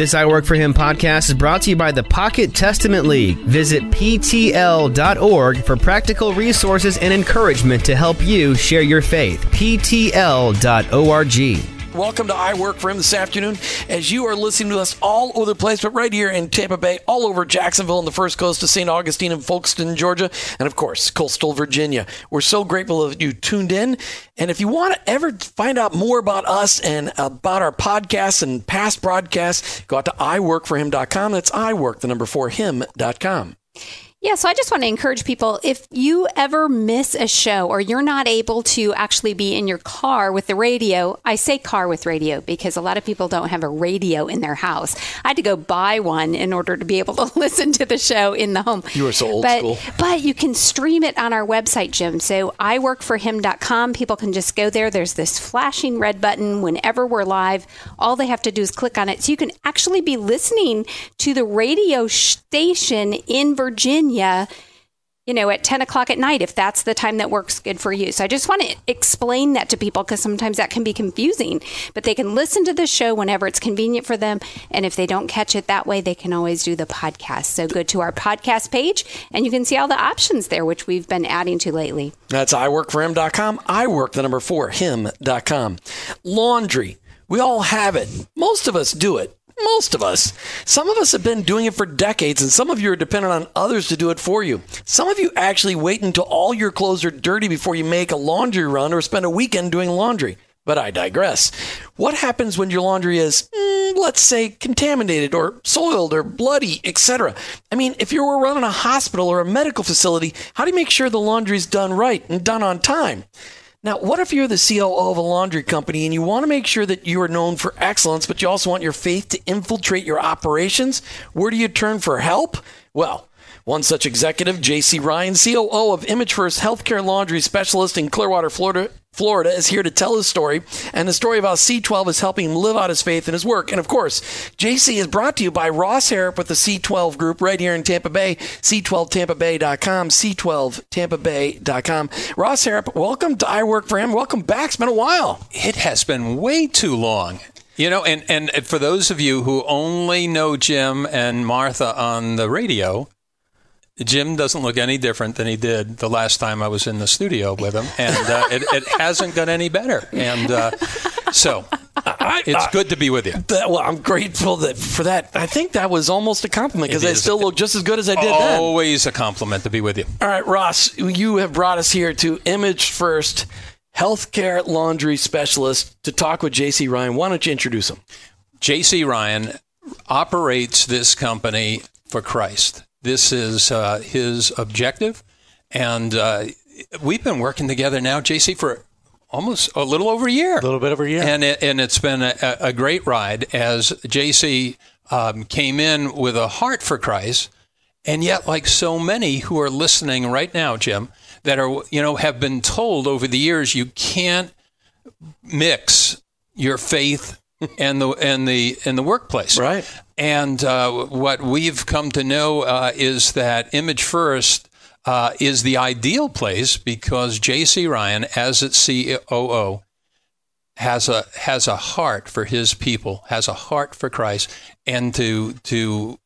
This I Work for Him podcast is brought to you by the Pocket Testament League. Visit PTL.org for practical resources and encouragement to help you share your faith. PTL.org. Welcome to I Work for Him this afternoon. As you are listening to us all over the place, but right here in Tampa Bay, all over Jacksonville, and the first coast of St. Augustine and Folkston, Georgia, and of course, coastal Virginia. We're so grateful that you tuned in. And if you want to ever find out more about us and about our podcasts and past broadcasts, go out to iworkforhim.com. That's iwork, the number four, him.com. Yeah, so I just want to encourage people if you ever miss a show or you're not able to actually be in your car with the radio, I say car with radio because a lot of people don't have a radio in their house. I had to go buy one in order to be able to listen to the show in the home. You are so old but, school. But you can stream it on our website, Jim. So iworkforhim.com. People can just go there. There's this flashing red button whenever we're live. All they have to do is click on it. So you can actually be listening to the radio station in Virginia you know, at 10 o'clock at night, if that's the time that works good for you. So I just want to explain that to people because sometimes that can be confusing. But they can listen to the show whenever it's convenient for them. And if they don't catch it that way, they can always do the podcast. So go to our podcast page and you can see all the options there, which we've been adding to lately. That's iworkforhim.com. I work the number four, him.com. Laundry. We all have it. Most of us do it. Most of us. Some of us have been doing it for decades, and some of you are dependent on others to do it for you. Some of you actually wait until all your clothes are dirty before you make a laundry run or spend a weekend doing laundry. But I digress. What happens when your laundry is, mm, let's say, contaminated or soiled or bloody, etc.? I mean, if you were running a hospital or a medical facility, how do you make sure the laundry's done right and done on time? Now, what if you're the COO of a laundry company and you want to make sure that you are known for excellence, but you also want your faith to infiltrate your operations? Where do you turn for help? Well, one such executive, JC Ryan, COO of Image First Healthcare Laundry Specialist in Clearwater, Florida, Florida, is here to tell his story and the story of how C12 is helping him live out his faith in his work. And of course, JC is brought to you by Ross Harrop with the C12 Group right here in Tampa Bay, C12TampaBay.com, C12TampaBay.com. Ross Harrop, welcome to I Work for Him. Welcome back. It's been a while. It has been way too long. You know, and, and for those of you who only know Jim and Martha on the radio, Jim doesn't look any different than he did the last time I was in the studio with him, and uh, it, it, hasn't got any better. And uh, so I, it's I, good to be with you. That, well, I'm grateful that for that. I think that was almost a compliment because I still look just as good as I did Always then. Always a compliment to be with you. All right, Ross, you have brought us here to Image First Healthcare Laundry Specialist to talk with JC Ryan. Why don't you introduce him? JC Ryan operates this company for Christ. This is uh, his objective. And uh, we've been working together now, JC, for almost a little over a year. A little bit over a year. And, it, and it's been a, a great ride as JC um, came in with a heart for Christ. And yet, like so many who are listening right now, Jim, that are, you know, have been told over the years you can't mix your faith and the and the in the workplace. Right. And uh, what we've come to know uh, is that Image First uh, is the ideal place because J.C. Ryan, as its COO, has a has a heart for his people, has a heart for Christ, and to to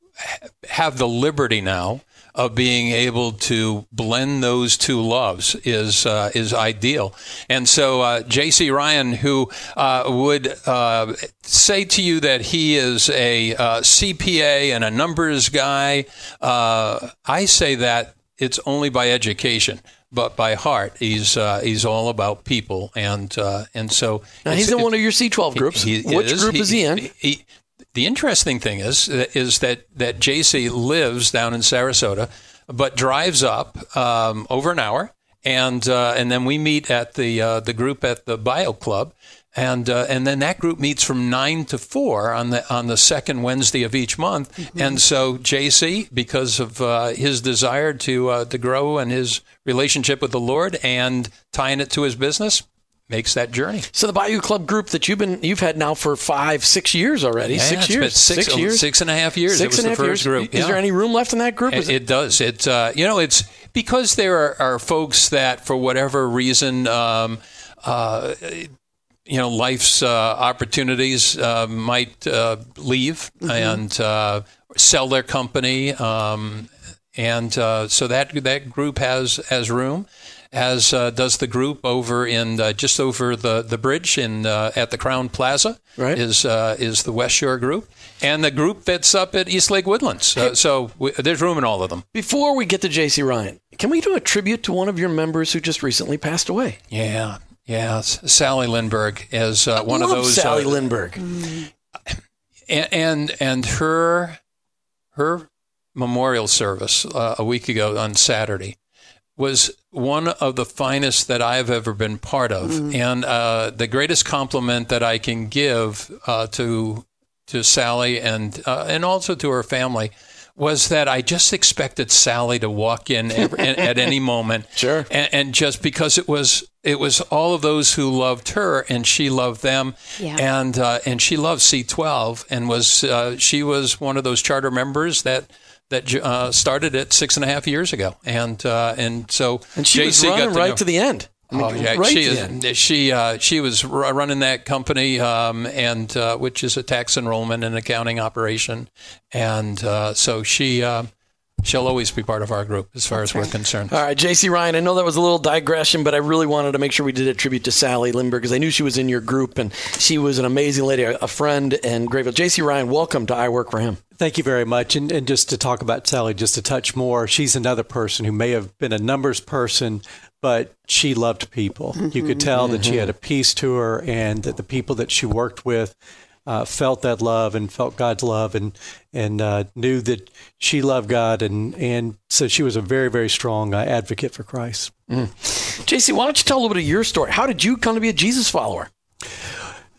have the liberty now of being able to blend those two loves is uh, is ideal. And so, uh, J.C. Ryan, who uh, would uh, say to you that he is a uh, CPA and a numbers guy, uh, I say that it's only by education. But by heart, he's he's all about people, and and so now he's in one of your C12 groups. He, he Which is, group is he in? He, the interesting thing is is that that JC lives down in Sarasota, but drives up um, over an hour, and uh, and then we meet at the uh, the group at the Bayou Club, and uh, and then that group meets from nine to four on the on the second Wednesday of each month. Mm-hmm. And so JC, because of uh, his desire to uh, to grow and his relationship with the Lord and tying it to his business, makes that journey. So the Bayou Club group that you've been you've had now for five, six years already. Yeah, six years, six, six, years, six and a half years. Six it was and the first first group. Is yeah. there any room left in that group? It, it, does. It uh, you know it's because there are, are, folks that for whatever reason. Um, uh, you know life's uh, opportunities uh, might uh, leave mm-hmm. and uh, sell their company, um, and uh, so that that group has has room. As uh, does the group over in just over the, the bridge in at the Crowne Plaza right. is is the West Shore group, and the group that's up at East Lake Woodlands. so we, there's room in all of them. Before we get to J.C. Ryan, can we do a tribute to one of your members who just recently passed away? Yeah, yeah, Sally Lindberg is uh, one of those. Sally uh, Lindberg, and, and, and her her memorial service uh, a week ago on Saturday was one of the finest that I've ever been part of, mm. and uh, the greatest compliment that I can give uh, to to Sally and uh, and also to her family was that I just expected Sally to walk in every, at any moment. Sure. And, and, just because it was it was all of those who loved her and she loved them, yeah. and uh, and she loved C12 and was uh, she was one of those charter members that that uh, started it six and a half years ago, and uh, and so and she JC was running right know, to the end. I mean, oh yeah, right she is, she uh, she was running that company, um, and uh, which is a tax enrollment and accounting operation, and uh, so she uh, she'll always be part of our group as far That's as we're concerned. All right, JC Ryan, I know that was a little digression, but I really wanted to make sure we did a tribute to Sally Lindberg because I knew she was in your group and she was an amazing lady, a friend and great. JC Ryan, welcome to I Work for Him. Thank you very much. And, and just to talk about Sally just a touch more, she's another person who may have been a numbers person, but she loved people. Mm-hmm. You could tell that she had a peace to her and that the people that she worked with uh, felt that love and felt God's love and and uh, knew that she loved God and and so she was a very very strong uh, advocate for Christ. Mm. JC, why don't you tell a little bit of your story? How did you come to be a Jesus follower?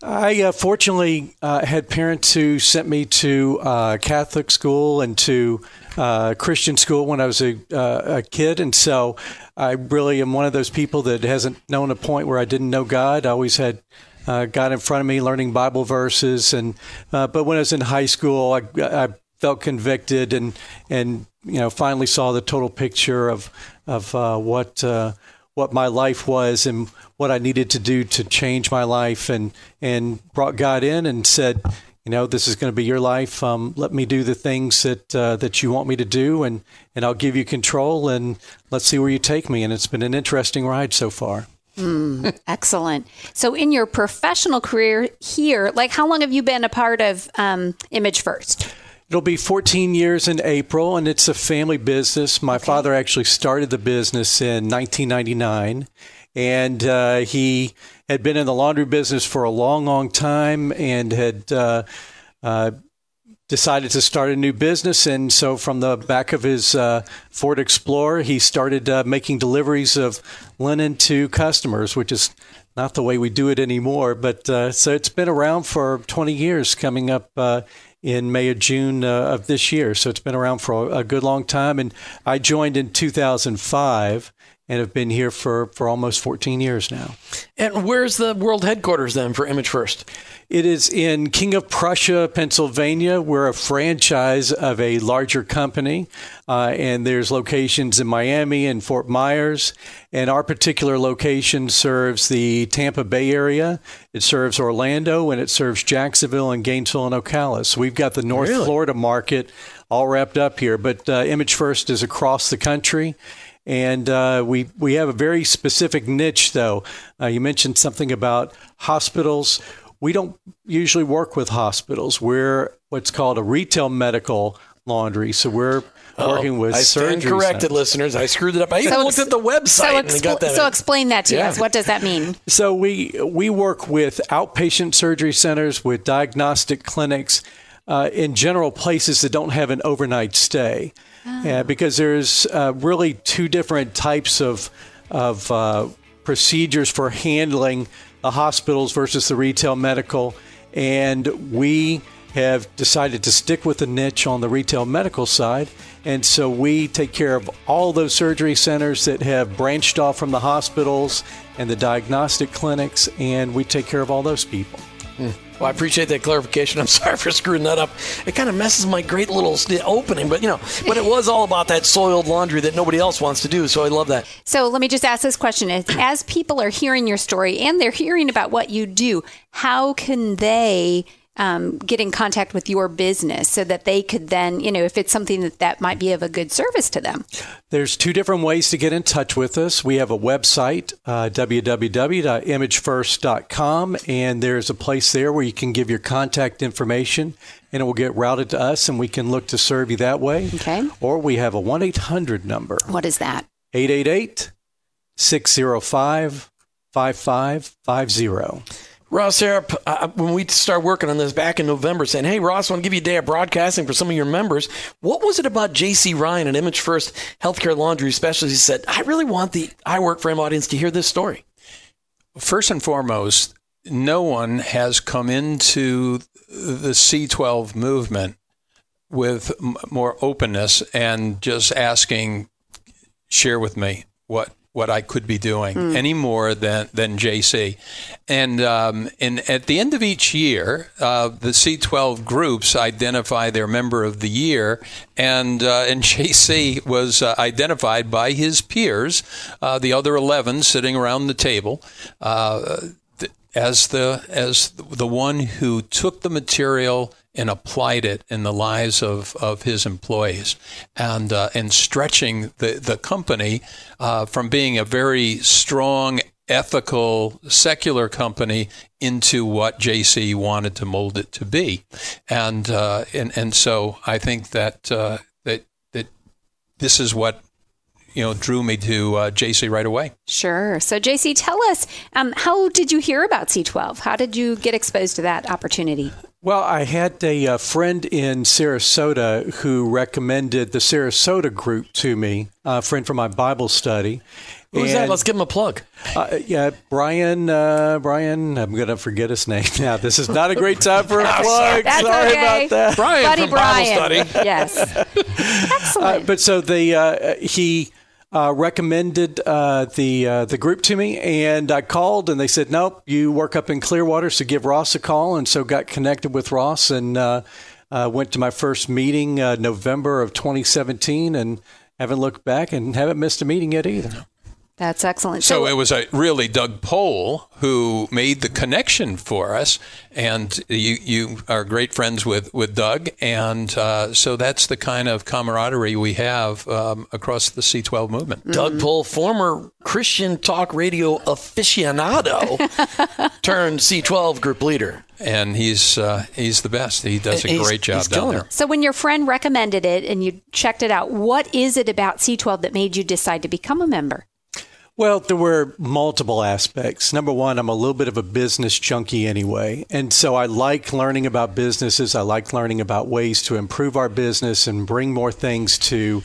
I uh, fortunately uh, had parents who sent me to uh, Catholic school and to uh, Christian school when I was a, uh, a, kid, and so I really am one of those people that hasn't known a point where I didn't know God. I always had uh, God in front of me, learning Bible verses, and but when I was in high school, I, I felt convicted and and you know finally saw the total picture of of what what my life was and what I needed to do to change my life and and brought God in and said, you know, this is going to be your life. Um, let me do the things that uh, that you want me to do, and and I'll give you control, and let's see where you take me. And it's been an interesting ride so far. Mm, excellent. So, in your professional career here, like how long have you been a part of um, Image First? It'll be 14 years in April, and it's a family business. My okay. father actually started the business in 1999, and uh, he had been in the laundry business for a long, long time and had uh, uh, decided to start a new business. And so, from the back of his uh, Ford Explorer, he started uh, making deliveries of linen to customers, which is not the way we do it anymore. But uh, so it's been around for 20 years, coming up in May or June uh, of this year. So it's been around for a, good long time. And I joined in 2005 and have been here for, for almost 14 years now. And where's the world headquarters then for Image First? It is in King of Prussia, Pennsylvania. We're a franchise of a larger company, uh, and there's locations in Miami and Fort Myers. And our particular location serves the Tampa Bay area. It serves Orlando, and it serves Jacksonville and Gainesville and Ocala. So we've got the North really? Florida market all wrapped up here. But uh, Image First is across the country. And uh, we we have a very specific niche, though. Uh, you mentioned something about hospitals we don't usually work with hospitals. We're what's called a retail medical laundry. So we're oh, working with I stand corrected, centers. listeners. I screwed it up. I even so looked at the website so and got that. So explain that to yeah. us. What does that mean? So we we work with outpatient surgery centers, with diagnostic clinics, uh, in general places that don't have an overnight stay, oh. because there's uh, really two different types of of uh, procedures for handling the hospitals versus the retail medical. And we have decided to stick with the niche on the retail medical side. And so we take care of all those surgery centers that have branched off from the hospitals and the diagnostic clinics, and we take care of all those people. Well, I appreciate that clarification. I'm sorry for screwing that up. It kind of messes my great little opening, but you know, but it was all about that soiled laundry that nobody else wants to do. So I love that. So let me just ask this question: as people are hearing your story and they're hearing about what you do, how can they? Um, get in contact with your business so that they could then, you know, if it's something that that might be of a good service to them. There's two different ways to get in touch with us. We have a website, uh, www.imagefirst.com, and there's a place there where you can give your contact information and it will get routed to us and we can look to serve you that way. Okay. Or we have a 1 800 number, What is that? 888 605 5550. Ross Harrop, uh, when we started working on this back in November, saying, "Hey, Ross, I want to give you a day of broadcasting for some of your members." What was it about J.C. Ryan and Image First Healthcare Laundry Specialties said, "I really want the I Work for Him audience to hear this story"? First and foremost, no one has come into the C12 movement with more openness and just asking, share with me what what I could be doing any more than than JC. And um, and at the end of each year, uh, the C12 groups identify their member of the year, and uh, and JC was uh, identified by his peers, uh, the other eleven sitting around the table. Uh, th- as the as the one who took the material and applied it in the lives of, of his employees, and uh, and stretching the the company uh, from being a very strong ethical secular company into what JC wanted to mold it to be, and uh, and and so I think that uh, that that this is what you know drew me to uh, JC right away. Sure. So, JC, tell us um, how did you hear about C12? How did you get exposed to that opportunity? Well, I had a, uh friend in Sarasota who recommended the Sarasota group to me, a friend from my Bible study. Who's that? Let's give him a plug. Uh, yeah, Brian. Uh, Brian, I'm going to forget his name now. This is not a great time for a plug. That's Sorry okay. about that. Brian Buddy from Brian. Bible Study. Yes. Excellent. Uh, but so the uh, he uh, recommended uh, the uh, the group to me, and I called, and they said, "Nope, you work up in Clearwater, so give Ross a call." And so got connected with Ross, and uh, uh, went to my first meeting uh, November of 2017, and haven't looked back, and haven't missed a meeting yet either. That's excellent. So it was a, really Doug Pohl who made the connection for us, and you you are great friends with with Doug, and uh, so that's the kind of camaraderie we have um, across the C12 movement. Doug Pohl, former Christian talk radio aficionado, turned C12 group leader. And he's uh, he's the best. He does a He's- great job he's down killing there. it. So when your friend recommended it and you checked it out, what is it about C12 that made you decide to become a member? Well, there were multiple aspects. Number one, I'm a little bit of a business junkie anyway. And so I like learning about businesses. I like learning about ways to improve our business and bring more things to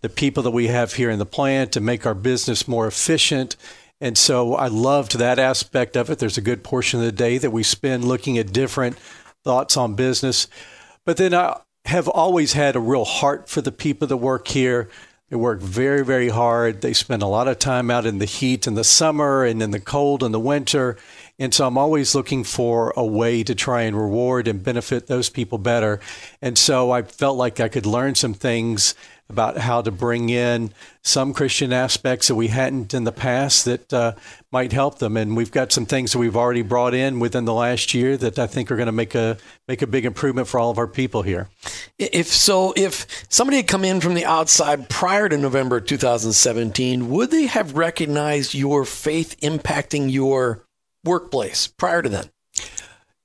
the people that we have here in the plant to make our business more efficient. And so I loved that aspect of it. There's a good portion of the day that we spend looking at different thoughts on business. But then I have always had a real heart for the people that work here. They work very, very hard. They spend a lot of time out in the heat in the summer and in the cold in the winter. And so I'm always looking for a way to try and reward and benefit those people better. And so I felt like I could learn some things about how to bring in some Christian aspects that we hadn't in the past that uh, might help them. And we've got some things that we've already brought in within the last year that I think are going to make a make a big improvement for all of our people here. If so, if somebody had come in from the outside prior to November 2017, would they have recognized your faith impacting your workplace prior to then?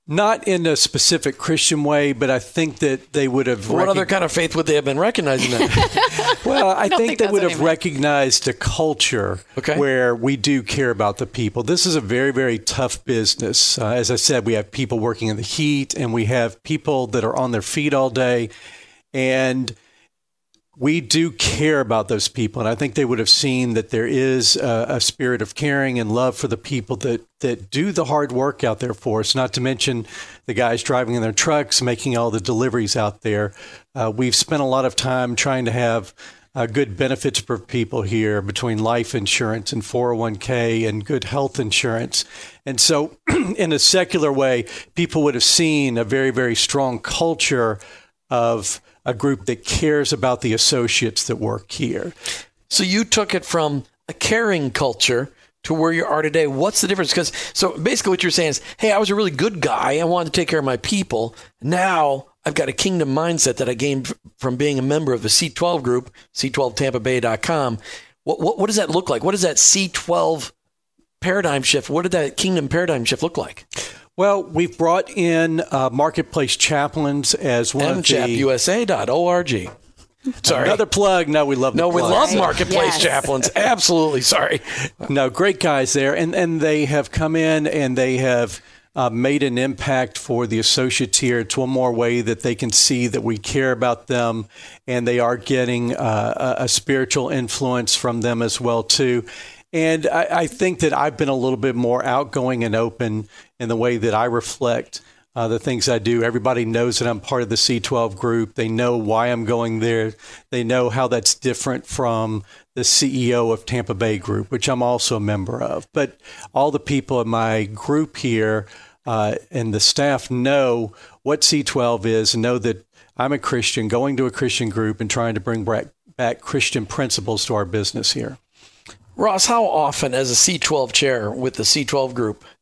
Not in a specific Christian way, but I think that they would have. What recog- other kind of faith would they have been recognizing that? Well, I, don't think, think they would have recognized a culture Okay. where we do care about the people. This is a very, very tough business. Uh, as I said, we have people working in the heat, and we have people that are on their feet all day, and we do care about those people. And I think they would have seen that there is a, a spirit of caring and love for the people that that do the hard work out there for us. Not to mention the guys driving in their trucks, making all the deliveries out there. Uh, we've spent a lot of time trying to have uh, good benefits for people here between life insurance and 401k and good health insurance. And so, in a secular way, people would have seen a very, very strong culture of a group that cares about the associates that work here. So you took it from a caring culture to where you are today. What's the difference? Because so basically, what you're saying is, hey, I was a really good guy. I wanted to take care of my people. Now I've got a kingdom mindset that I gained from being a member of the C12 group, C12TampaBay.com. What, what, what does that look like? What does that C12 paradigm shift? What did that kingdom paradigm shift look like? Well, we've brought in uh, marketplace chaplains as one of the MChapUSA.org. Sorry. Another plug. No, we love. No, we love marketplace Yes. chaplains. Absolutely. Sorry. No, great guys there, and and they have come in and they have uh, made an impact for the associates here. It's one more way that they can see that we care about them, and they are getting uh, a, a spiritual influence from them as well too. And I, I think that I've been a little bit more outgoing and open in the way that I reflect uh, the things I do. Everybody knows that I'm part of the C12 group. They know why I'm going there. They know how that's different from the CEO of Tampa Bay Group, which I'm also a member of. But all the people in my group here uh, and the staff know what C12 is and know that I'm a Christian going to a Christian group and trying to bring back, back Christian principles to our business here. Ross, how often, as a C12 chair with the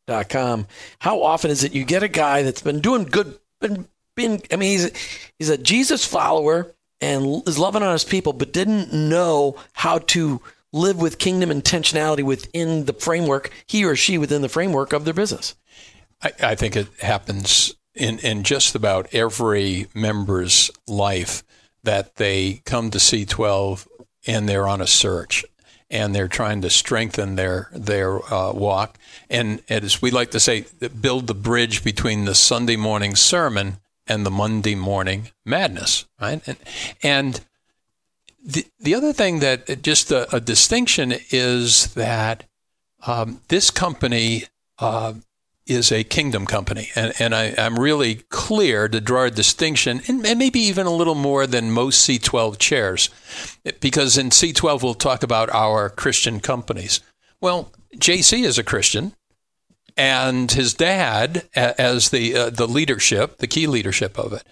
C12group.com, how often is it you get a guy that's been doing good, been, been I mean, he's, he's a Jesus follower and is loving on his people, but didn't know how to live with kingdom intentionality within the framework, he or she within the framework of their business? I, I think it happens in, in just about every member's life that they come to C12 and they're on a search and they're trying to strengthen their their uh, walk. And as we like to say, build the bridge between the Sunday morning sermon and the Monday morning madness, right? And, and the the other thing that just a, a distinction is that um, this company uh, is a kingdom company, and, and I, I'm really clear to draw a distinction, and, and maybe even a little more than most C12 chairs, because in C12 we'll talk about our Christian companies. Well, JC is a Christian, and his dad as the uh, the leadership, the key leadership of it,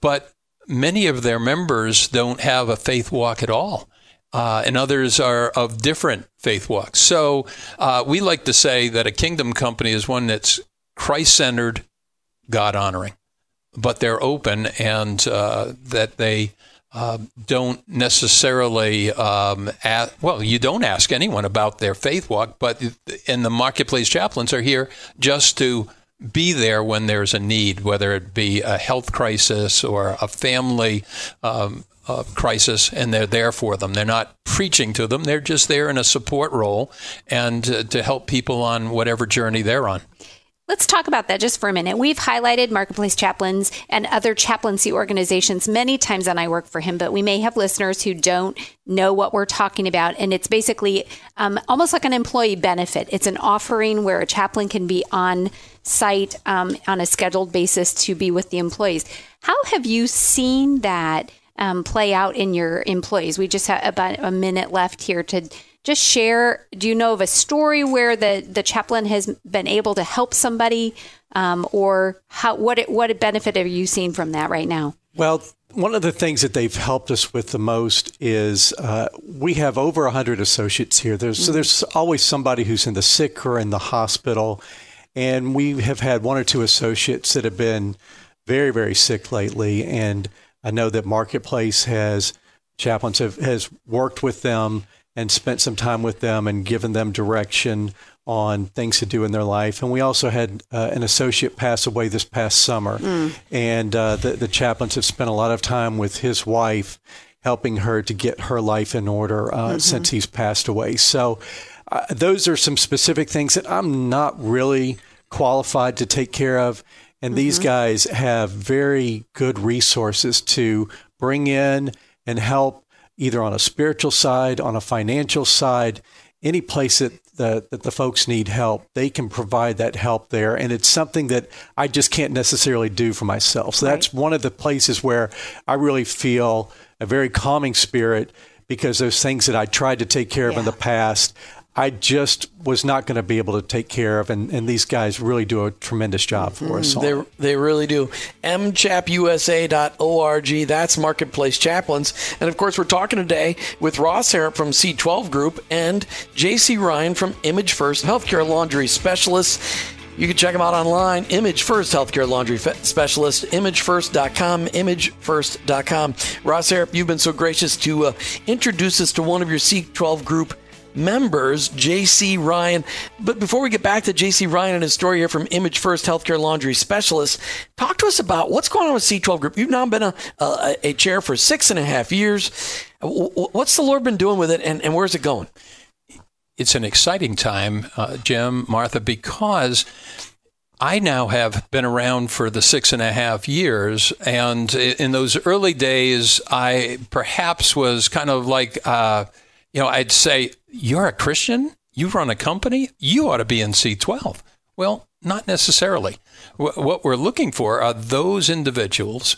but many of their members don't have a faith walk at all. Uh, and others are of different faith walks. So uh, we like to say that a kingdom company is one that's Christ centered, God honoring, but they're open and uh, that they uh, don't necessarily, um, ask, well, you don't ask anyone about their faith walk, but and the marketplace chaplains are here just to be there when there's a need, whether it be a health crisis or a family um, uh, crisis, and they're there for them. They're not preaching to them; they're just there in a support role and uh, to help people on whatever journey they're on. Let's talk about that just for a minute. We've highlighted Marketplace Chaplains and other chaplaincy organizations many times on I Work for Him, but we may have listeners who don't know what we're talking about. And it's basically um, almost like an employee benefit. It's an offering where a chaplain can be on site um, on a scheduled basis to be with the employees. How have you seen that um, play out in your employees? We just have about a minute left here to just share do you know of a story where the, the chaplain has been able to help somebody um, or how what what benefit are you seeing from that right now Well, one of the things that they've helped us with the most is uh, we have over 100 associates here. There's, So there's always somebody who's in the sick or in the hospital. And we have had one or two associates that have been very, very sick lately. And I know that Marketplace has, chaplains have, has worked with them and spent some time with them and given them direction on things to do in their life. And we also had uh, an associate pass away this past summer. And uh, the, the chaplains have spent a lot of time with his wife, helping her to get her life in order uh, since he's passed away. So uh, those are some specific things that I'm not really qualified to take care of. And these mm-hmm. guys have very good resources to bring in and help either on a spiritual side, on a financial side, any place that the, that the folks need help, they can provide that help there. And it's something that I just can't necessarily do for myself. So that's one of the places where I really feel a very calming spirit because those things that I tried to take care of in the past, I just was not going to be able to take care of. And, and these guys really do a tremendous job for us. on They, they really do. mchapusa.org. That's Marketplace Chaplains. And of course, we're talking today with Ross Harrop from C12 Group and JC Ryan from Image First Healthcare Laundry Specialists. You can check them out online. Image First Healthcare Laundry Specialist, imagefirst.com, imagefirst.com. Ross Harrop, you've been so gracious to uh, introduce us to one of your C12 Group members, JC Ryan. But before we get back to JC Ryan and his story here from Image First Healthcare Laundry Specialist, talk to us about what's going on with C12 Group. You've now been a, a, a chair for six and a half years. What's the Lord been doing with it, and, and where's it going? it's an exciting time, uh, Jim, Martha, because I now have been around for the six and a half years. And in those early days, I perhaps was kind of like, uh, you know, I'd say, You're a Christian? You run a company? You ought to be in C12. Well, not necessarily. Wh- What we're looking for are those individuals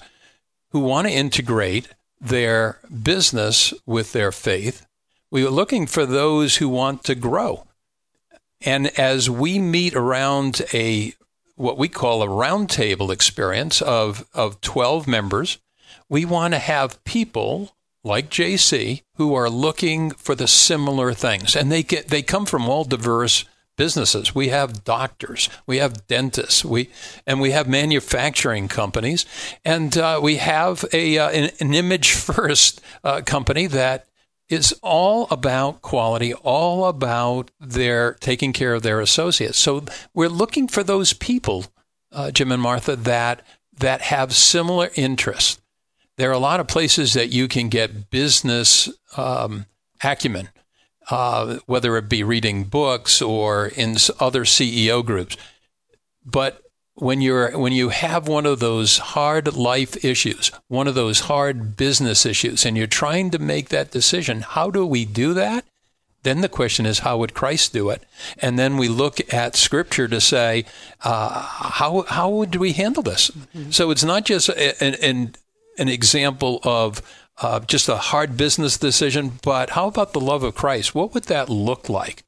who want to integrate their business with their faith. We are looking for those who want to grow. And as we meet around a what we call a roundtable experience of, of 12 members, we want to have people like JC who are looking for the similar things. And they get they come from all diverse businesses. We have doctors, we have dentists, we and we have manufacturing companies, and uh, we have a uh, an, an image first uh, company that is all about quality, all about their taking care of their associates. So we're looking for those people, uh, Jim and Martha, that that have similar interests. There are a lot of places that you can get business um, acumen, uh, whether it be reading books or in other CEO groups. But when you're when you have one of those hard life issues, one of those hard business issues, and you're trying to make that decision, how do we do that? Then the question is, how would Christ do it? And then we look at Scripture to say, uh, how how would we handle this? So it's not just a- an an, an example of uh, just a hard business decision, but how about the love of Christ? What would that look like?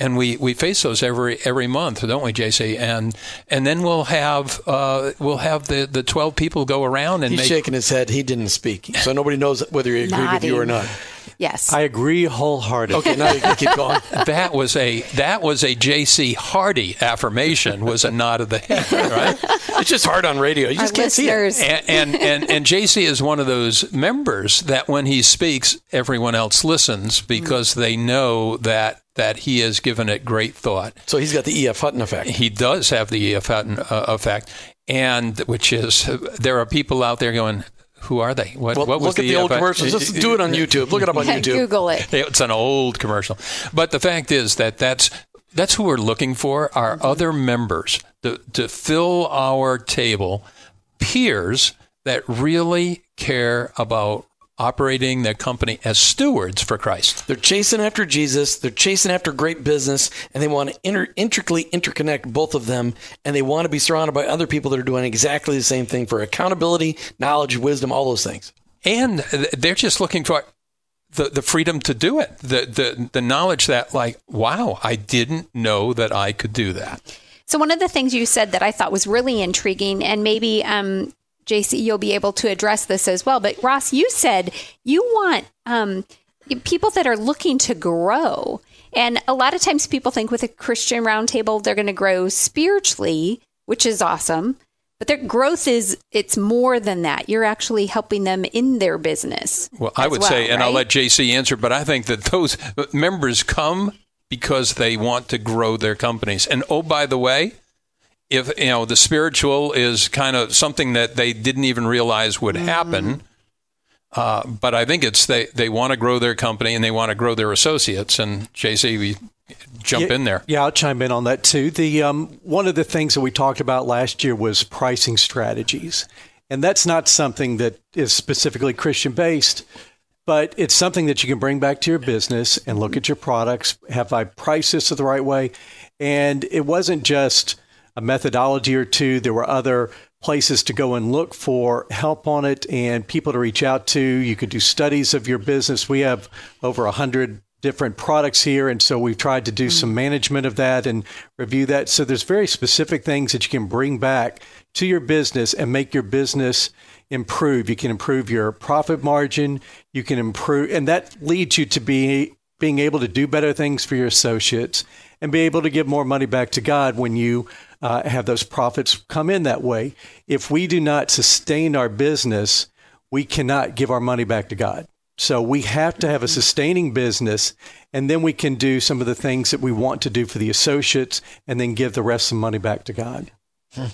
and we, we face those every every month, don't we, JC? And and then we'll have uh, we'll have the, the twelve people go around and He's make shaking his head. He didn't speak, so nobody knows whether he agreed with you or not. Yes. I agree wholeheartedly. Okay, now you can keep going. that was a that was a JC Hardy affirmation was a nod of the head, right? It's just hard on radio. You Our just can't see it. listeners. and, and and and JC is one of those members that when he speaks, everyone else listens because they know that that he has given it great thought. So he's got the E.F. Hutton effect. He does have the EF Hutton, uh, effect, and which is there are people out there going, "Who are they? What, Well, what was look at the old uh, Hutton?" commercials. Just do it on YouTube. Look it up on YouTube. Google it. It's an old commercial, but the fact is that that's that's who we're looking for. Our mm-hmm. other members to to fill our table, peers that really care about operating their company as stewards for Christ. They're chasing after Jesus. They're chasing after great business, and they want to inter- intricately interconnect both of them. And they want to be surrounded by other people that are doing exactly the same thing for accountability, knowledge, wisdom, all those things. and they're just looking for the, the freedom to do it the, the the knowledge that like wow i didn't know that i could do that So one of the things you said that I thought was really intriguing, and maybe um, JC, you'll be able to address this as well. But Ross, you said you want um, people that are looking to grow, and a lot of times people think with a Christian roundtable they're going to grow spiritually, which is awesome. But their growth is it's more than that. You're actually helping them in their business. well i would well, say and i'll let jc answer but i think that those members come because they want to grow their companies and oh by the way if you know the spiritual is kind of something that they didn't even realize would happen uh, but I think it's they, they want to grow their company and they want to grow their associates. And JC, we jump yeah, in there. Yeah, I'll chime in on that too. The um, one of the things that we talked about last year was pricing strategies, and that's not something that is specifically Christian based, but it's something that you can bring back to your business and look at your products. Have I priced this the right way? And it wasn't just a methodology or two. There were other places to go and look for help on it and people to reach out to. You could do studies of your business. We have over a hundred different products here, and so we've tried to do mm-hmm. some management of that and review that. So there's very specific things that you can bring back to your business and make your business improve. You can improve your profit margin. You can improve, and that leads you to be being able to do better things for your associates and be able to give more money back to God when you uh, have those profits come in that way. If we do not sustain our business, we cannot give our money back to God. So we have to have a sustaining business, and then we can do some of the things that we want to do for the associates, and then give the rest of the money back to God. Hmm.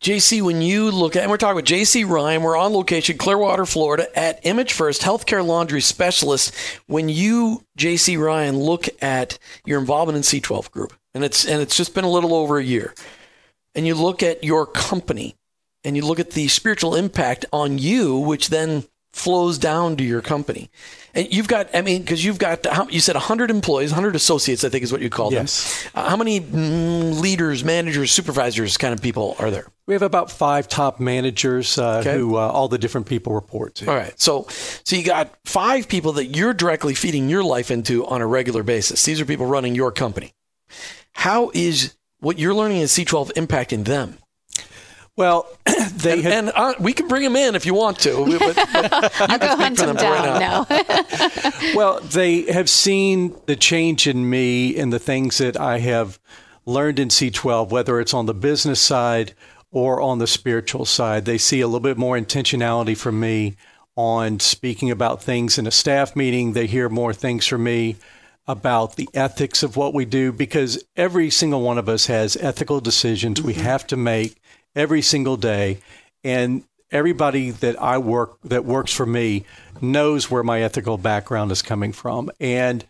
JC, when you look at, and we're talking with JC Ryan, we're on location, Clearwater, Florida, at Image First Healthcare Laundry Specialist. When you, JC Ryan, look at your involvement in C12 Group, and it's and it's just been a little over a year, and you look at your company, and you look at the spiritual impact on you, which then flows down to your company. And you've got, I mean, because you've got, you said 100 employees, 100 associates, I think is what you call yes. them. Uh, how many mm, leaders, managers, supervisors kind of people are there? We have about five top managers uh, okay. who uh, all the different people report to. All right. So, so you got five people that you're directly feeding your life into on a regular basis. These are people running your company. How is what you're learning in C12 impacting them? Well, they and, had, and uh, we can bring them in if you want to. But, but I'll go hunt them down. Right no. well, they have seen the change in me and the things that I have learned in C12, whether it's on the business side or on the spiritual side. They see a little bit more intentionality from me on speaking about things in a staff meeting. They hear more things from me about the ethics of what we do because every single one of us has ethical decisions mm-hmm. we have to make every single day. And everybody that I work that works for me knows where my ethical background is coming from. And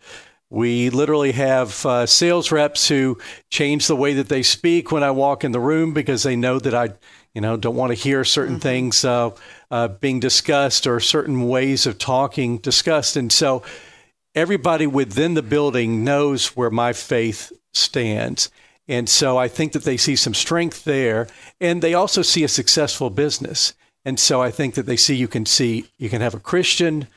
we literally have uh, sales reps who change the way that they speak when I walk in the room because they know that I, you know, don't want to hear certain mm-hmm. things uh, uh, being discussed or certain ways of talking discussed. And so everybody within the building knows where my faith stands. And so I think that they see some strength there. And they also see a successful business. And so I think that they see you can see you can have a Christian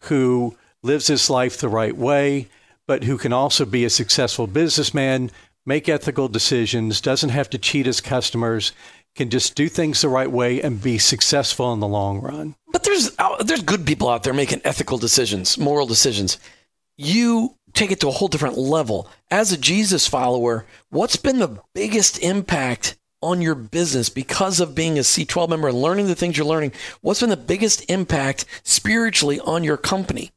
who lives his life the right way, but who can also be a successful businessman, make ethical decisions, doesn't have to cheat his customers, can just do things the right way and be successful in the long run. But there's uh, there's good people out there making ethical decisions, moral decisions. You take it to a whole different level. As a Jesus follower, what's been the biggest impact on your business because of being a C12 member and learning the things you're learning? What's been the biggest impact spiritually on your company?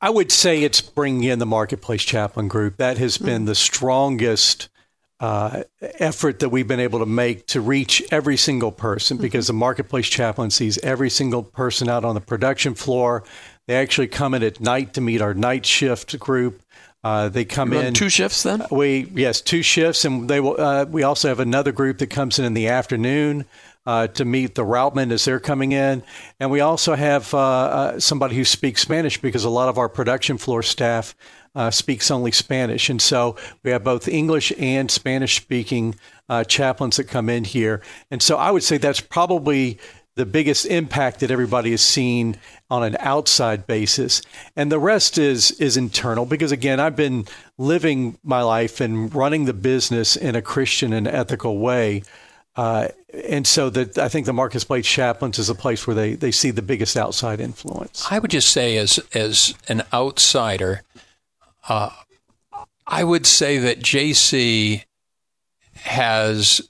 I would say it's bringing in the Marketplace Chaplain Group. That has been mm-hmm. the strongest uh, effort that we've been able to make to reach every single person because mm-hmm. the Marketplace Chaplain sees every single person out on the production floor. They actually come in at night to meet our night shift group. Uh, they come in two shifts. Then we yes two shifts, and they will. Uh, we also have another group that comes in in the afternoon uh, to meet the routemen as they're coming in, and we also have uh, uh, somebody who speaks Spanish because a lot of our production floor staff uh, speaks only Spanish, and so we have both English and Spanish speaking chaplains that come in here, and so I would say that's probably the biggest impact that everybody has seen on an outside basis and the rest is is internal because again I've been living my life and running the business in a Christian and ethical way uh, and so that I think the Marketplace Chaplains is a place where they, they see the biggest outside influence. I would just say, as as an outsider, uh, I would say that JC has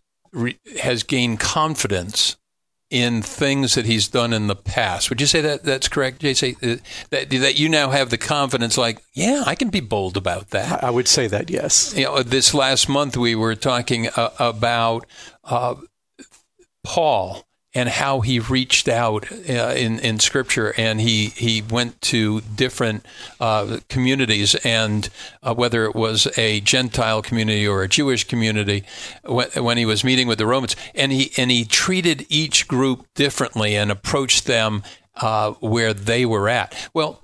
has gained confidence in things that he's done in the past. Would you say that that's correct, JC? Uh, that, that you now have the confidence, like, yeah, I can be bold about that. I would say that, yes. You know, this last month we were talking uh, about uh, Paul and how he reached out uh, in in Scripture, and he he went to different uh, communities, and uh, whether it was a Gentile community or a Jewish community, when, when, he was meeting with the Romans, and he and he treated each group differently and approached them uh, where they were at. Well,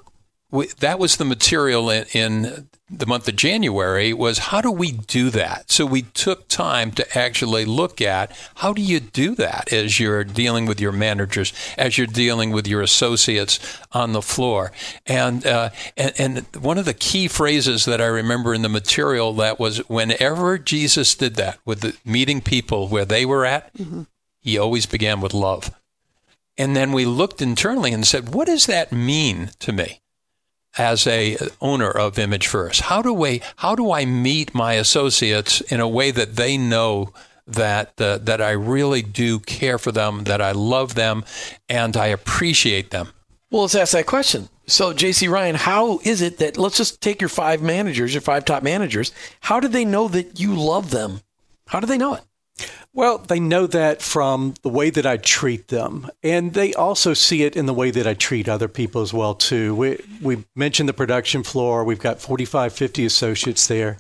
we, that was the material in, in the month of January was how do we do that? So we took time to actually look at how do you do that as you're dealing with your managers, as you're dealing with your associates on the floor. And, uh, and, and one of the key phrases that I remember in the material that was whenever Jesus did that with the meeting people where they were at, mm-hmm. he always began with love. And then we looked internally and said, what does that mean to me? As a owner of Image First? How do we how do I meet my associates in a way that they know that uh, that I really do care for them, that I love them, and I appreciate them? Well, let's ask that question. So, JC Ryan, how is it that let's just take your five managers, your five top managers, how do they know that you love them? How do they know it? Well, they know that from the way that I treat them, and they also see it in the way that I treat other people as well too. We we mentioned the production floor. We've got 45, 50 associates there.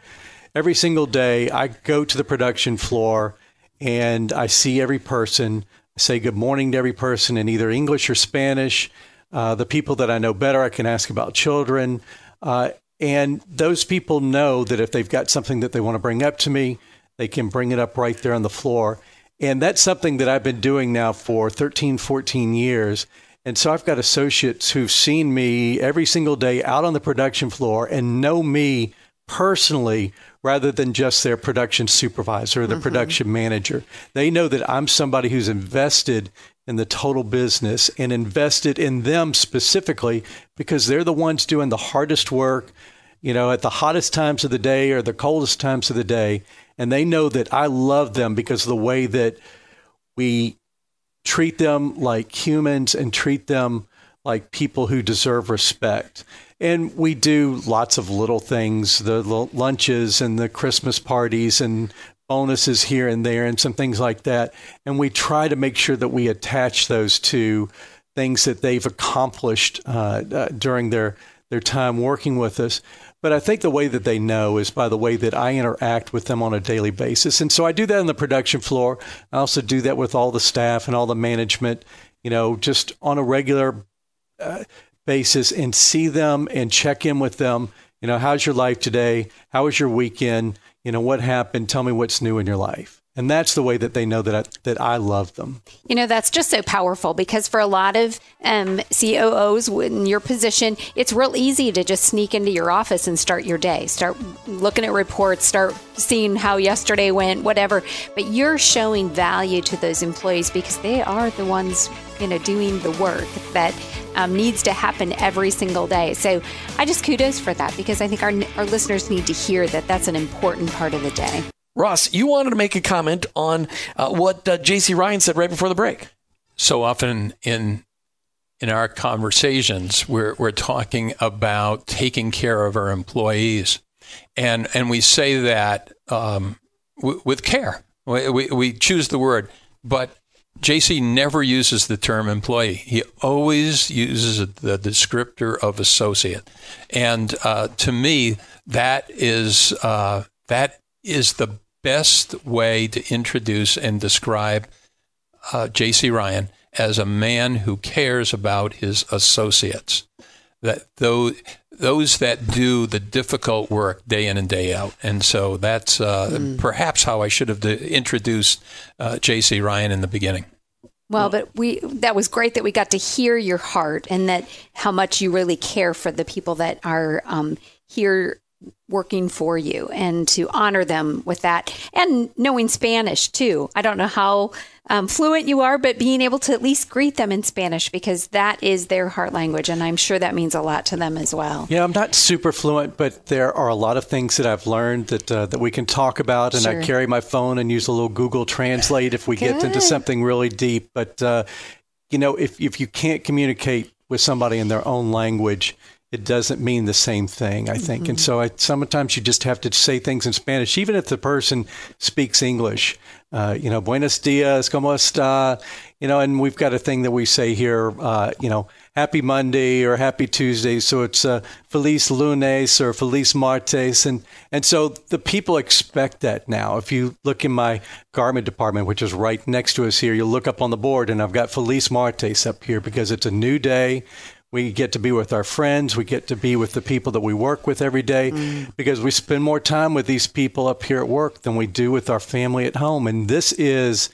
Every single day, I go to the production floor and I see every person. I say good morning to every person in either English or Spanish. Uh, the people that I know better, I can ask about children. Uh, and those people know that if they've got something that they want to bring up to me, they can bring it up right there on the floor. And that's something that I've been doing now for 13, 14 years. And so I've got associates who've seen me every single day out on the production floor and know me personally rather than just their production supervisor or the mm-hmm. production manager. They know that I'm somebody who's invested in the total business and invested in them specifically because they're the ones doing the hardest work, you know, at the hottest times of the day or the coldest times of the day and they know that I love them because of the way that we treat them like humans and treat them like people who deserve respect. And we do lots of little things, the lunches and the Christmas parties and bonuses here and there and some things like that. And we try to make sure that we attach those to things that they've accomplished uh, uh, during their, their time working with us. But I think the way that they know is by the way that I interact with them on a daily basis. And so I do that on the production floor. I also do that with all the staff and all the management, you know, just on a regular uh, basis and see them and check in with them. You know, how's your life today? How was your weekend? You know, what happened? Tell me what's new in your life. And that's the way that they know that I, that I love them. You know, that's just so powerful because for a lot of um, COOs in your position, it's real easy to just sneak into your office and start your day, start looking at reports, start seeing how yesterday went, whatever. But you're showing value to those employees because they are the ones, you know, doing the work that um, needs to happen every single day. So I just kudos for that because I think our, our listeners need to hear that that's an important part of the day. Ross, you wanted to make a comment on uh, what uh, J.C. Ryan said right before the break. So often in in our conversations, we're we're talking about taking care of our employees, and and we say that um, w- with care. We, we we choose the word, but JC never uses the term employee. He always uses the descriptor of associate, and uh, to me, that is uh, that is the best way to introduce and describe uh, J.C. Ryan as a man who cares about his associates. That those those that do the difficult work day in and day out, and so that's uh, mm. perhaps how I should have introduced uh, J.C. Ryan in the beginning. Well, but we that was great that we got to hear your heart and that how much you really care for the people that are um, here working for you and to honor them with that and knowing Spanish too. I don't know how um, fluent you are, but being able to at least greet them in Spanish because that is their heart language. And I'm sure that means a lot to them as well. Yeah, I'm not super fluent, but there are a lot of things that I've learned that, uh, that we can talk about. And sure. I carry my phone and use a little Google Translate if we Good. get into something really deep. But, uh, you know, if, if you can't communicate with somebody in their own language, it doesn't mean the same thing, I think. Mm-hmm. And so I, sometimes you just have to say things in Spanish, even if the person speaks English. Uh, you know, buenos dias, como está? You know, and we've got a thing that we say here, uh, you know, happy Monday or happy Tuesday. So it's uh, feliz lunes or feliz martes. And, and so the people expect that now. If you look in my garment department, which is right next to us here, you'll look up on the board and I've got feliz martes up here because it's a new day We get to be with our friends. We get to be with the people that we work with every day mm. because we spend more time with these people up here at work than we do with our family at home. And this is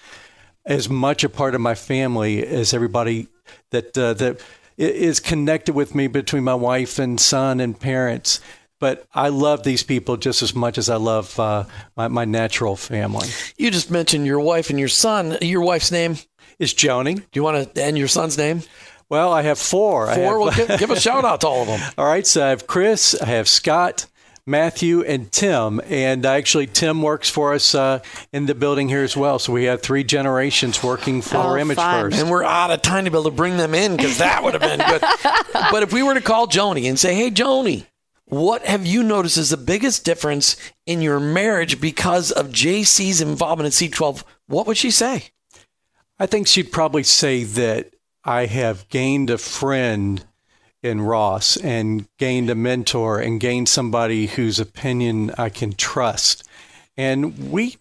as much a part of my family as everybody that uh, that is connected with me between my wife and son and parents. But I love these people just as much as I love uh, my, my natural family. You just mentioned your wife and your son. Your wife's name is Joni. Do you want to and your son's name? Well, I have four. Four. Have, well, give, give, a shout out to all of them. All right. So I have Chris. I have Scott. Matthew and Tim, and actually Tim works for us uh, in the building here as well. So we have three generations working for oh, Image fun. First, and we're out of time to be able to bring them in because that would have been good. but if we were to call Joni and say, "Hey, Joni, what have you noticed is the biggest difference in your marriage because of JC's involvement in C12?" What would she say? I think she'd probably say that I have gained a friend in Ross and gained a mentor and gained somebody whose opinion I can trust. And we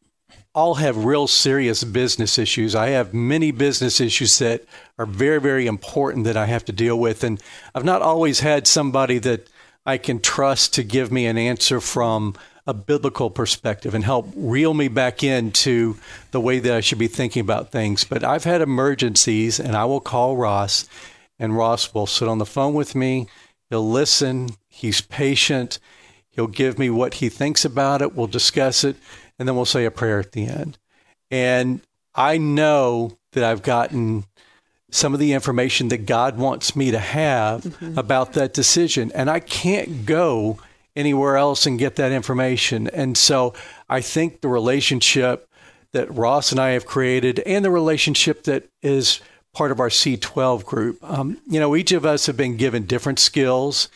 all have real serious business issues. I have many business issues that are very, very important that I have to deal with. And I've not always had somebody that I can trust to give me an answer from a biblical perspective and help reel me back into the way that I should be thinking about things. But I've had emergencies and I will call Ross and Ross will sit on the phone with me. He'll listen. He's patient. He'll give me what he thinks about it. We'll discuss it, and then we'll say a prayer at the end. And I know that I've gotten some of the information that God wants me to have mm-hmm. about that decision. And I can't go anywhere else and get that information. And so I think the relationship that Ross and I have created and the relationship that is part of our C12 group. Um, you know, each of us have been given different skills.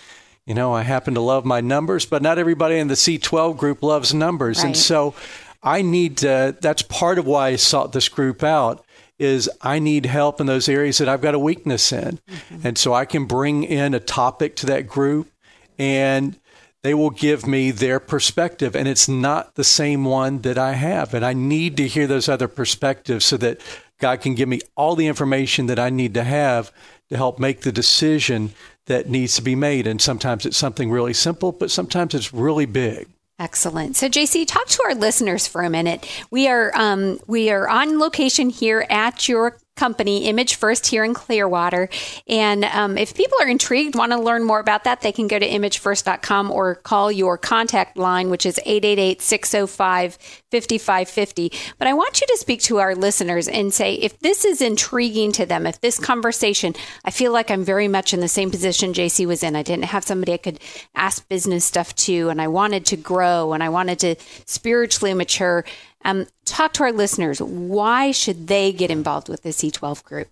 You know, I happen to love my numbers, but not everybody in the C12 group loves numbers. Right. And so I need to, that's part of why I sought this group out is I need help in those areas that I've got a weakness in. Mm-hmm. And so I can bring in a topic to that group and they will give me their perspective and it's not the same one that I have and I need to hear those other perspectives so that God can give me all the information that I need to have to help make the decision that needs to be made. And sometimes it's something really simple, but sometimes it's really big. Excellent. So, JC, talk to our listeners for a minute. We are um, we are on location here at your company, Image First, here in Clearwater. And um, if people are intrigued, want to learn more about that, they can go to imagefirst.com or call your contact line, which is 888 605 5550. But I want you to speak to our listeners and say, if this is intriguing to them, if this conversation, I feel like I'm very much in the same position JC was in. I didn't have somebody I could ask business stuff to, and I wanted to grow and I wanted to spiritually mature. Um, talk to our listeners. Why should they get involved with the C12 group?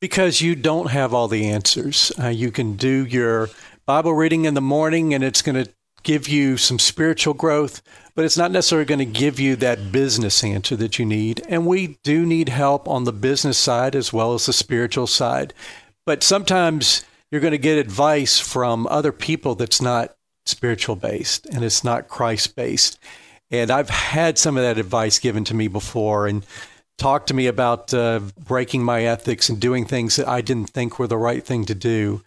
Because you don't have all the answers. Uh, you can do your Bible reading in the morning, and it's going to give you some spiritual growth, but it's not necessarily going to give you that business answer that you need. And we do need help on the business side as well as the spiritual side. But sometimes you're going to get advice from other people that's not spiritual based and it's not Christ based. And I've had some of that advice given to me before and talked to me about uh, breaking my ethics and doing things that I didn't think were the right thing to do.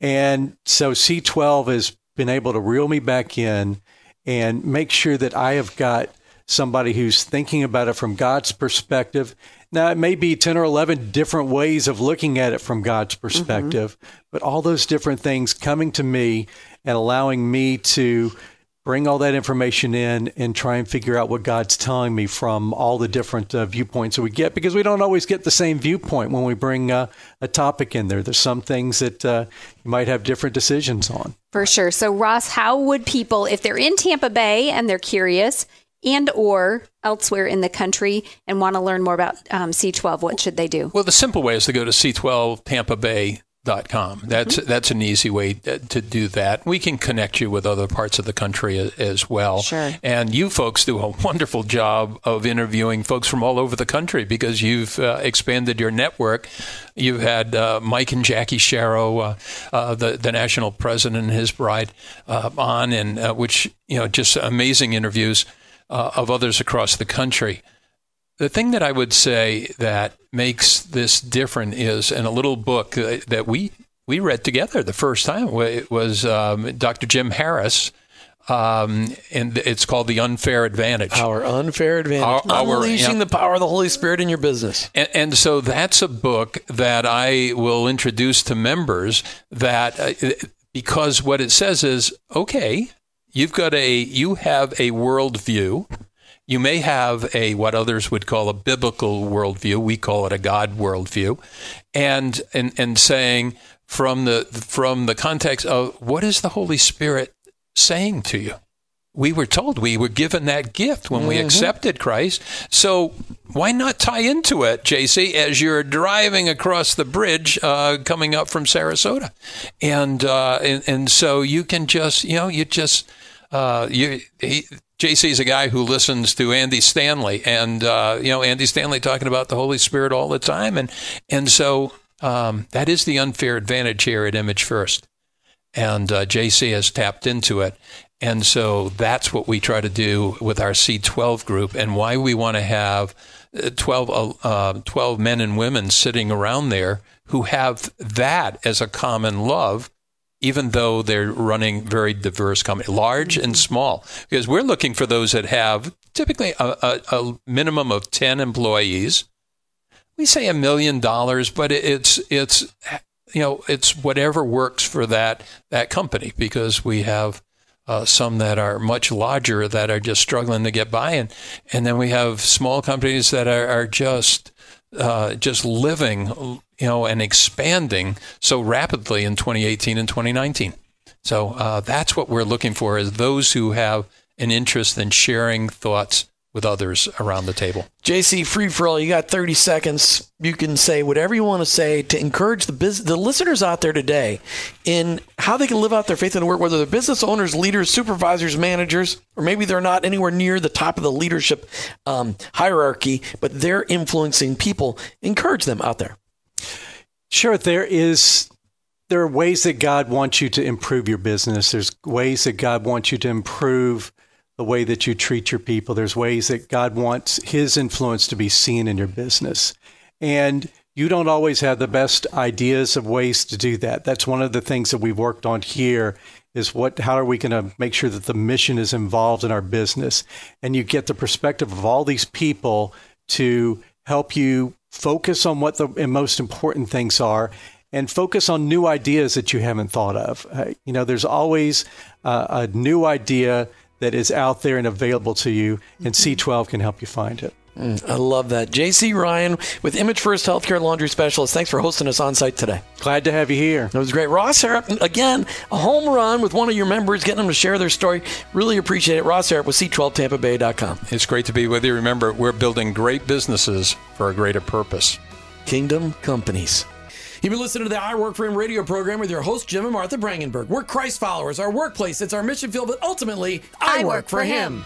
And so C12 has been able to reel me back in and make sure that I have got somebody who's thinking about it from God's perspective. Now, it may be 10 or 11 different ways of looking at it from God's mm-hmm. perspective, mm-hmm. but all those different things coming to me and allowing me to bring all that information in and try and figure out what God's telling me from all the different uh, viewpoints that we get because we don't always get the same viewpoint when we bring uh, a topic in there. There's some things that uh, you might have different decisions on. For sure. So Ross, how would people if they're in Tampa Bay and they're curious and or elsewhere in the country and want to learn more about um, C12, what should they do? Well, the simple way is to go to C12 Tampa Bay Dot com. That's mm-hmm. that's an easy way to, do that. We can connect you with other parts of the country as, as, well. Sure. And you folks do a wonderful job of interviewing folks from all over the country because you've uh, expanded your network. You've had uh, Mike and Jackie Sharrow, uh, uh the the national president and his bride, uh, on, and uh, which you know just amazing interviews of others across the country. The thing that I would say that makes this different is in a little book that we we read together the first time. It was um, Dr. Jim Harris. Um, and it's called the unfair advantage. Our unfair advantage. Our, our, Unleashing yeah. the power of the Holy Spirit in your business. And, and, so that's a book that I will introduce to members. That uh, because what it says is okay, you've got a you have a worldview. You may have a what others would call a biblical worldview. We call it a God worldview, and and and saying from the from the context of what is the Holy Spirit saying to you? We were told we were given that gift when mm-hmm. we accepted Christ. So why not tie into it, JC, as you're driving across the bridge uh, coming up from Sarasota, and, uh, and and so you can just you know you just uh, you he, JC is a guy who listens to Andy Stanley, and uh, you know Andy Stanley talking about the Holy Spirit all the time, and and so um, that is the unfair advantage here at Image First, and uh, JC has tapped into it, and so that's what we try to do with our C12 group, and why we want to have uh, 12, uh, 12 men and women sitting around there who have that as a common love even though they're running very diverse companies, large and small, because we're looking for those that have typically a, a, a minimum of 10 employees. We say a million dollars, but it's, it's, you know, it's whatever works for that, that company because we have uh, some that are much larger that are just struggling to get by. And, and then we have small companies that are, are just, uh, just living, you know, and expanding so rapidly in 2018 and 2019. So uh, that's what we're looking for: is those who have an interest in sharing thoughts with others around the table. JC, free for all. You got 30 seconds. You can say whatever you want to say to encourage the biz- the listeners out there today in how they can live out their faith in the work, whether they're business owners, leaders, supervisors, managers, or maybe they're not anywhere near the top of the leadership um, hierarchy, but they're influencing people. Encourage them out there. Sure, there is there are ways that God wants you to improve your business. There's ways that God wants you to improve the way that you treat your people. There's ways that God wants his influence to be seen in your business. And you don't always have the best ideas of ways to do that. That's one of the things that we've worked on here is what how are we going to make sure that the mission is involved in our business and you get the perspective of all these people to help you focus on what the most important things are and focus on new ideas that you haven't thought of. Uh, you know, there's always uh, a new idea that is out there and available to you, and C12 can help you find it. Mm, I love that. JC Ryan with Image First Healthcare Laundry Specialist. Thanks for hosting us on site today. Glad to have you here. It was great. Ross Harrop, again, a home run with one of your members, getting them to share their story. Really appreciate it. Ross Harrop with C12TampaBay.com. It's great to be with you. Remember, we're building great businesses for a greater purpose. Kingdom Companies. You've been listening to the I Work for Him radio program with your host, Jim and Martha Brangenberg. We're Christ followers. Our workplace, it's our mission field, but ultimately, I, I work, work, for, him. him.